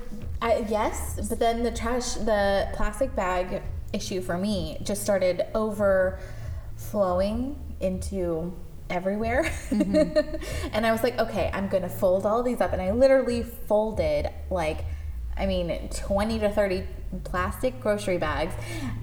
I, yes, but then the trash, the plastic bag issue for me just started overflowing into everywhere. Mm-hmm. and I was like, okay, I'm gonna fold all these up, and I literally folded like. I mean, 20 to 30 plastic grocery bags,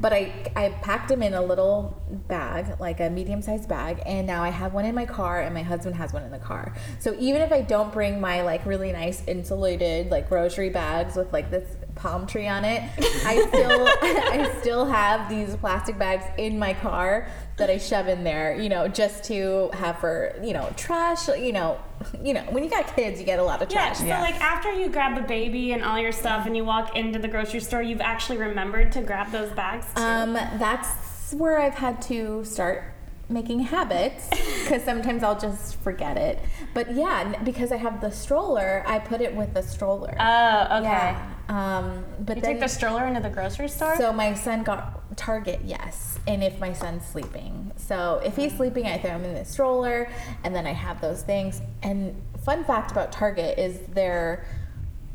but I, I packed them in a little bag, like a medium sized bag, and now I have one in my car, and my husband has one in the car. So even if I don't bring my like really nice insulated like grocery bags with like this palm tree on it, I still I still have these plastic bags in my car that I shove in there, you know, just to have for you know trash, you know, you know when you got kids, you get a lot of trash. Yeah, trash. so like after you grab the baby and all your stuff and you walk into the grocery store, you've actually remembered to grab those bags too. Um, that's where I've had to start making habits because sometimes I'll just forget it. But yeah, because I have the stroller, I put it with the stroller. oh, okay. Yeah. Um, but You then take the stroller into the grocery store? so my son got Target, yes, and if my son's sleeping. So if he's sleeping, I throw him in the stroller, and then I have those things. And fun fact about Target is their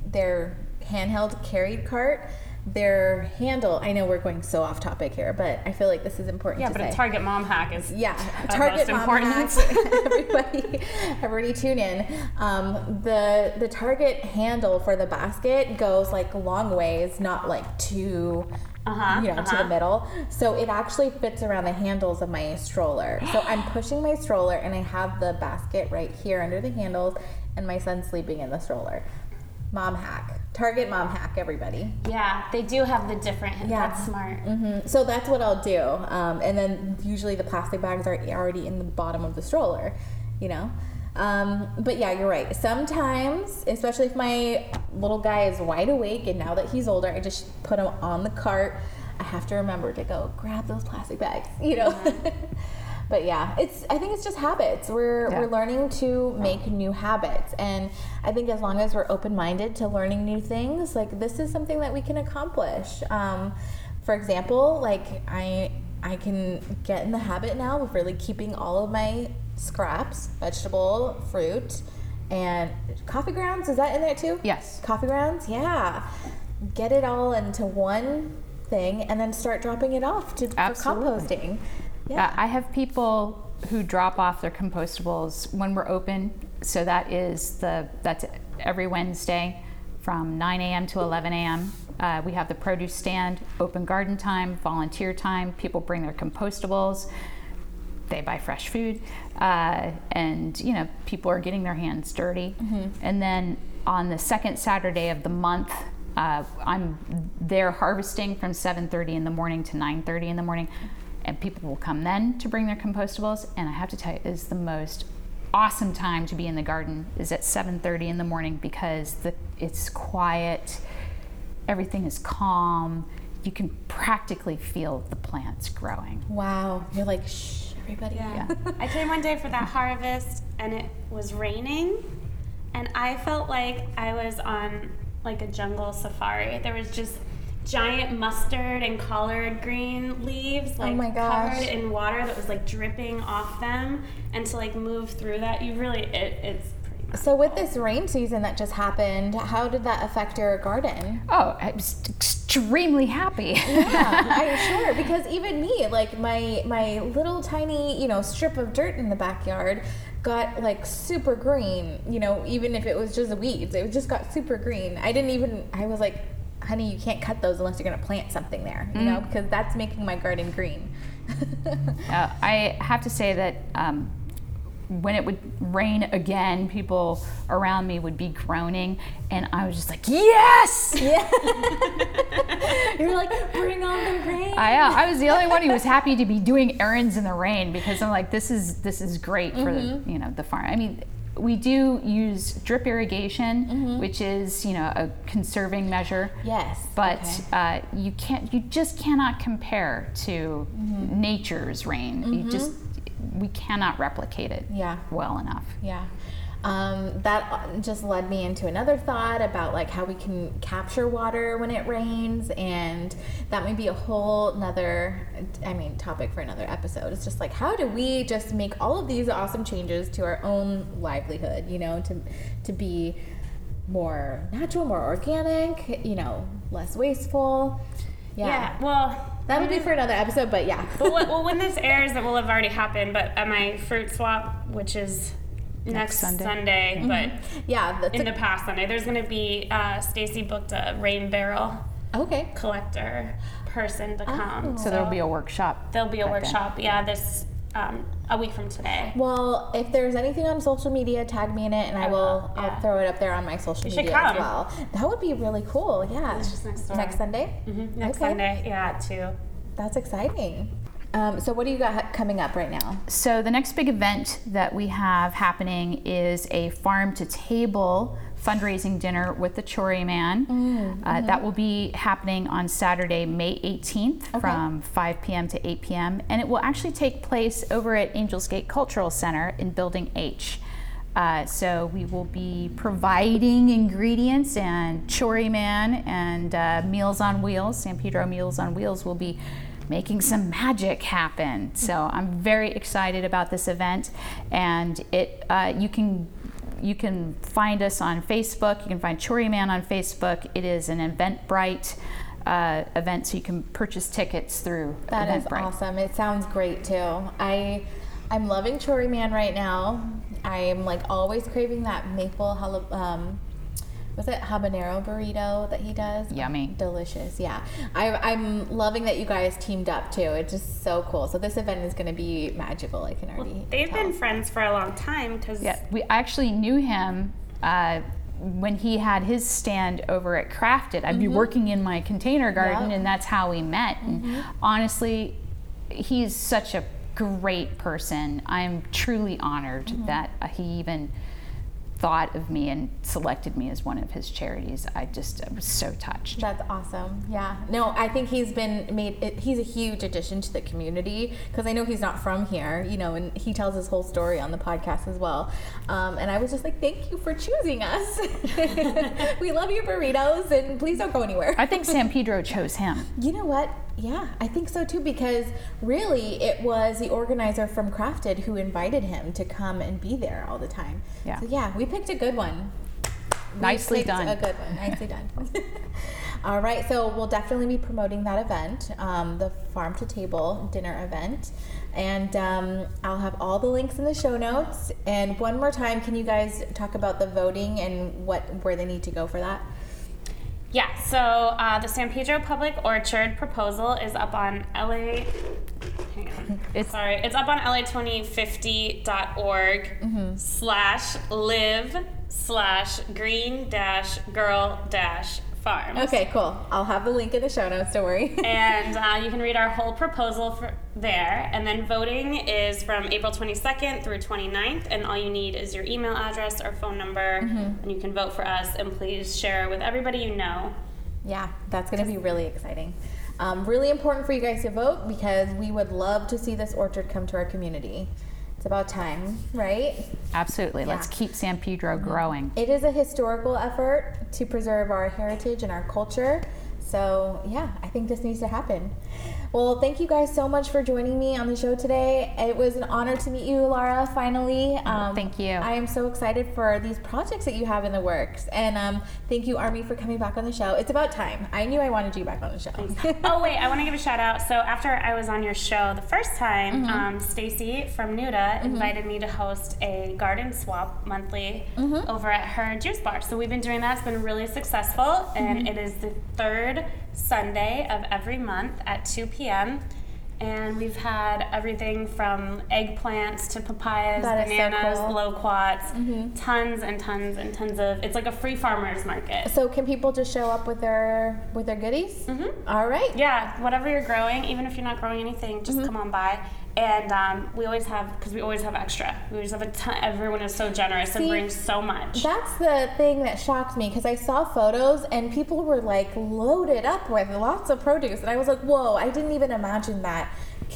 their handheld carried cart. Their handle. I know we're going so off topic here, but I feel like this is important. Yeah, to but say. a Target mom hack is Yeah, Target most mom importance. hacks. everybody, everybody tune in. Um, the the Target handle for the basket goes like long ways, not like too, Uh-huh, you know, to uh-huh. the middle. So it actually fits around the handles of my stroller. So I'm pushing my stroller, and I have the basket right here under the handles, and my son's sleeping in the stroller. Mom hack, Target mom hack, everybody. Yeah, they do have the different. Yeah. That's smart. hmm So that's what I'll do. Um, and then usually the plastic bags are already in the bottom of the stroller, you know? Um, but yeah, you're right. Sometimes, especially if my little guy is wide awake and now that he's older, I just put him on the cart. I have to remember to go grab those plastic bags, you know? but yeah, it's I think it's just habits. We're Yeah. we're learning to make new habits. And I think as long as we're open-minded to learning new things, like this is something that we can accomplish. Um, for example, like I I can get in the habit now of really keeping all of my scraps, vegetable, fruit, and coffee grounds. Is that in there too? Yes. Coffee grounds, yeah. Get it all into one thing and then start dropping it off to for composting. Yeah, I have people who drop off their compostables when we're open. So that is the that's every Wednesday from 9 a.m. to 11 a.m. Uh, we have the produce stand, open garden time, volunteer time. People bring their compostables. They buy fresh food, uh, and you know people are getting their hands dirty. And then on the second Saturday of the month, uh, I'm there harvesting from 7:30 in the morning to 9:30 in the morning, and people will come then to bring their compostables. And I have to tell you, it is the most awesome time to be in the garden is at 7:30 in the morning because the, it's quiet, everything is calm. You can practically feel the plants growing. Wow. You're like, shh, everybody. Yeah. I came one day for that harvest and it was raining and I felt like I was on like a jungle safari. There was just giant mustard and collard green leaves oh like Oh my covered in water that was like dripping off them and to like move through that you really it, it's pretty So with this rain season that just happened, how did that affect your garden? Oh, I was extremely happy. yeah, I'm sure because even me, like my my little tiny, you know, strip of dirt in the backyard got like super green, you know, even if it was just weeds, it just got super green. I didn't even I was like, "Honey, you can't cut those unless you're going to plant something there," you know, because that's making my garden green. Uh, I have to say that um, when it would rain again, people around me would be groaning, and I was just like, "Yes!" yeah. you're like, "Bring on the rain." I, uh, I was the only one who was happy to be doing errands in the rain because I'm like, "This is this is great for the, you know the farm." I mean. We do use drip irrigation, which is, you know, a conserving measure. yes. but okay. uh, you can't you just cannot compare to Mm-hmm. nature's rain you just we cannot replicate it Yeah. well enough Yeah. Um, that just led me into another thought about like how we can capture water when it rains and that may be a whole another i mean topic for another episode. It's just like how do we just make all of these awesome changes to our own livelihood you know to to be more natural more organic you know less wasteful? Yeah, yeah well that'll be for another episode but yeah. Well, when- well, when this airs, it will have already happened. But at my fruit swap, which is next, Sunday. Sunday, but yeah that's in a- the past Sunday, there's going to be uh, Stacy booked a rain barrel okay collector person to come. Oh. so there'll be a workshop there'll be a back then. workshop. Yeah, this um, a week from today. Well, if there's anything on social media, tag me in it, and I, I will. will, I'll throw it up there on my social You should media as well. That would be really cool. Yeah. It's just next door. Next Sunday. Mhm, Next Okay. Sunday, yeah, at two. That's exciting. Um, so, what do you got coming up right now? so the next big event that we have happening is a farm to table fundraising dinner with the Chori Man. Mm, Uh, that will be happening on Saturday, May 18th from 5 p.m. to 8 p.m. And it will actually take place over at Angels Gate Cultural Center in Building H. Uh, so we will be providing ingredients and Chori Man and uh, Meals on Wheels, San Pedro Meals on Wheels will be making some magic happen. So I'm very excited about this event, and it uh, you can you can find us on Facebook. You can find Chori Man on Facebook. It is an Eventbrite uh, event, so you can purchase tickets through That is Eventbrite. awesome. It sounds great too. I I'm loving Chori Man right now. I'm like always craving that maple um was it habanero burrito that he does? Yummy. Delicious. Yeah. I I'm loving that you guys teamed up too. It's just so cool. So this event is going to be magical. I can already They've tell. been friends for a long time because Yeah, we actually knew him uh, when he had his stand over at Crafted. I'd be working in my container garden, Yep. and that's how we met. And honestly, he's such a great person. I'm truly honored that uh, he even thought of me and selected me as one of his charities. I just I was so touched. That's awesome. Yeah. No, I think he's been made. It, he's a huge addition to the community because I know he's not from here, you know, and he tells his whole story on the podcast as well. Um, and I was just like, thank you for choosing us. we love your burritos, and please don't go anywhere. I think San Pedro chose him. You know what? Yeah, I think so too because really it was the organizer from Crafted who invited him to come and be there all the time. Yeah. So yeah, we picked a good one. Nicely done. A good one. Nicely done. all right, so we'll definitely be promoting that event, um, the farm to table dinner event. And um, I'll have all the links in the show notes. And one more time, can you guys talk about the voting and what where they need to go for that? Yeah, so uh, the San Pedro Public Orchard proposal is up on LA. Hang on. It's- Sorry, it's up on la2050.org slash live slash green dash girl dash farms. Okay, cool. I'll have the link in the show notes. Don't worry. and uh, you can read our whole proposal for there. And then voting is from April 22nd through 29th, and all you need is your email address or phone number, and you can vote for us. And please share with everybody you know. Yeah, that's going to be really exciting. Um, really important for you guys to vote because we would love to see this orchard come to our community. It's about time, right? Absolutely. Let's keep San Pedro growing. It is a historical effort to preserve our heritage and our culture. So, yeah, I think this needs to happen. Well, thank you guys so much for joining me on the show today. It was an honor to meet you, Lara, finally. Um, thank you. I am so excited for these projects that you have in the works. And um, thank you, Army, for coming back on the show. It's about time. I knew I wanted you back on the show. oh wait, I want to give a shout out. So after I was on your show the first time, Mm-hmm. um, Stacy from Nuda invited me to host a garden swap monthly Mm-hmm. over at her juice bar. So we've been doing that. It's been really successful, and Mm-hmm. it is the third Sunday of every month at 2 p.m. And we've had everything from eggplants to papayas, That is so bananas, cool. Mm-hmm. loquats, tons and tons and tons of. It's like a free farmers market. So can people just show up with their with their goodies? Mm-hmm. All right. Yeah, whatever you're growing, even if you're not growing anything, just Mm-hmm. come on by. And um, we always have, because we always have extra. We always have a ton. Everyone is so generous and brings so much. That's the thing that shocked me because I saw photos and people were like loaded up with lots of produce, and I was like, "Whoa!" I didn't even imagine that.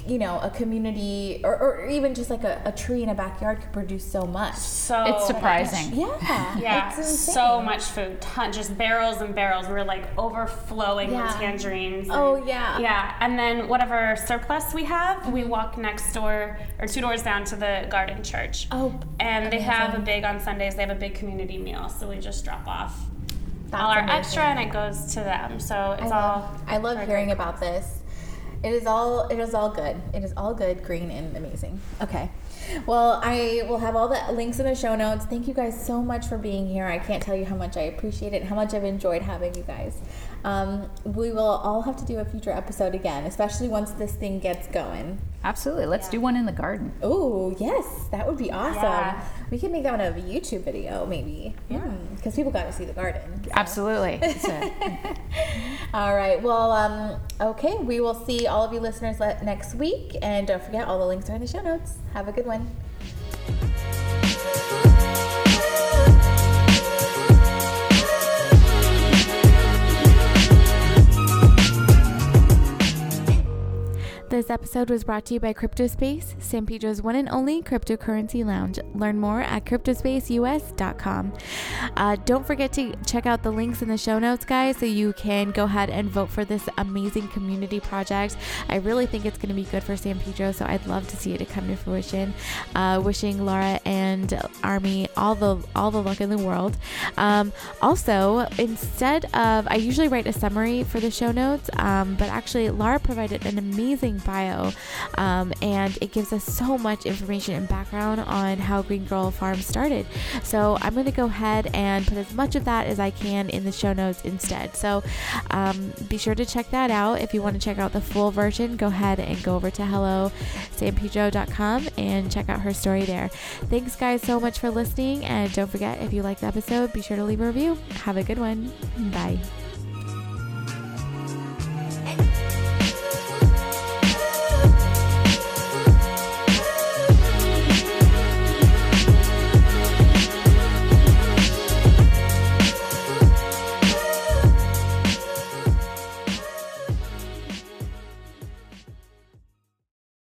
You know, a community or, or even just like a, a tree in a backyard could produce so much. so It's surprising. Yeah, Yeah, it's so much food, ton, just barrels and barrels. We're like overflowing Yeah. with tangerines. and- Oh, yeah. yeah. And then whatever surplus we have, we mm-hmm. walk next door or two doors down to the garden church. Oh, and they have a big on Sundays. They have a big community meal, so we just drop off That's all our amazing. extra, and it goes to them. So I it's love, all. I love hearing about this. It is all it is all good. It is all good, green and amazing. Okay. Well, I will have all the links in the show notes. Thank you guys so much for being here. I can't tell you how much I appreciate it how much I've enjoyed having you guys. Um, we will all have to do a future episode again, especially once this thing gets going. Absolutely. Let's do one in the garden. Oh, yes, that would be awesome. Yeah. We could make that one a YouTube video, maybe. Because people got to see the garden. so. Absolutely. All right. Well, um, okay. We will see all of you listeners next week. And don't forget, all the links are in the show notes. Have a good one one. This episode was brought to you by CryptoSpace, San Pedro's one and only cryptocurrency lounge. Learn more at cryptospaceus.com. uh, don't forget to check out the links in the show notes, guys, so you can go ahead and vote for this amazing community project. I really think it's going to be good for San Pedro, so I'd love to see it come to fruition. Uh, wishing Laura and Army all the all the luck in the world. Um, also, instead of I usually write a summary for the show notes, um, but actually Laura provided an amazing bio, um, and it gives us so much information and background on how Green Girl Farm started. So I'm going to go ahead and put as much of that as I can in the show notes instead. So um, be sure to check that out. If you want to check out the full version, go ahead and go over to hellosanpedro.com and check out her story there. Thanks, guys, so much for listening. And don't forget, if you like the episode, be sure to leave a review. Have a good one. Bye.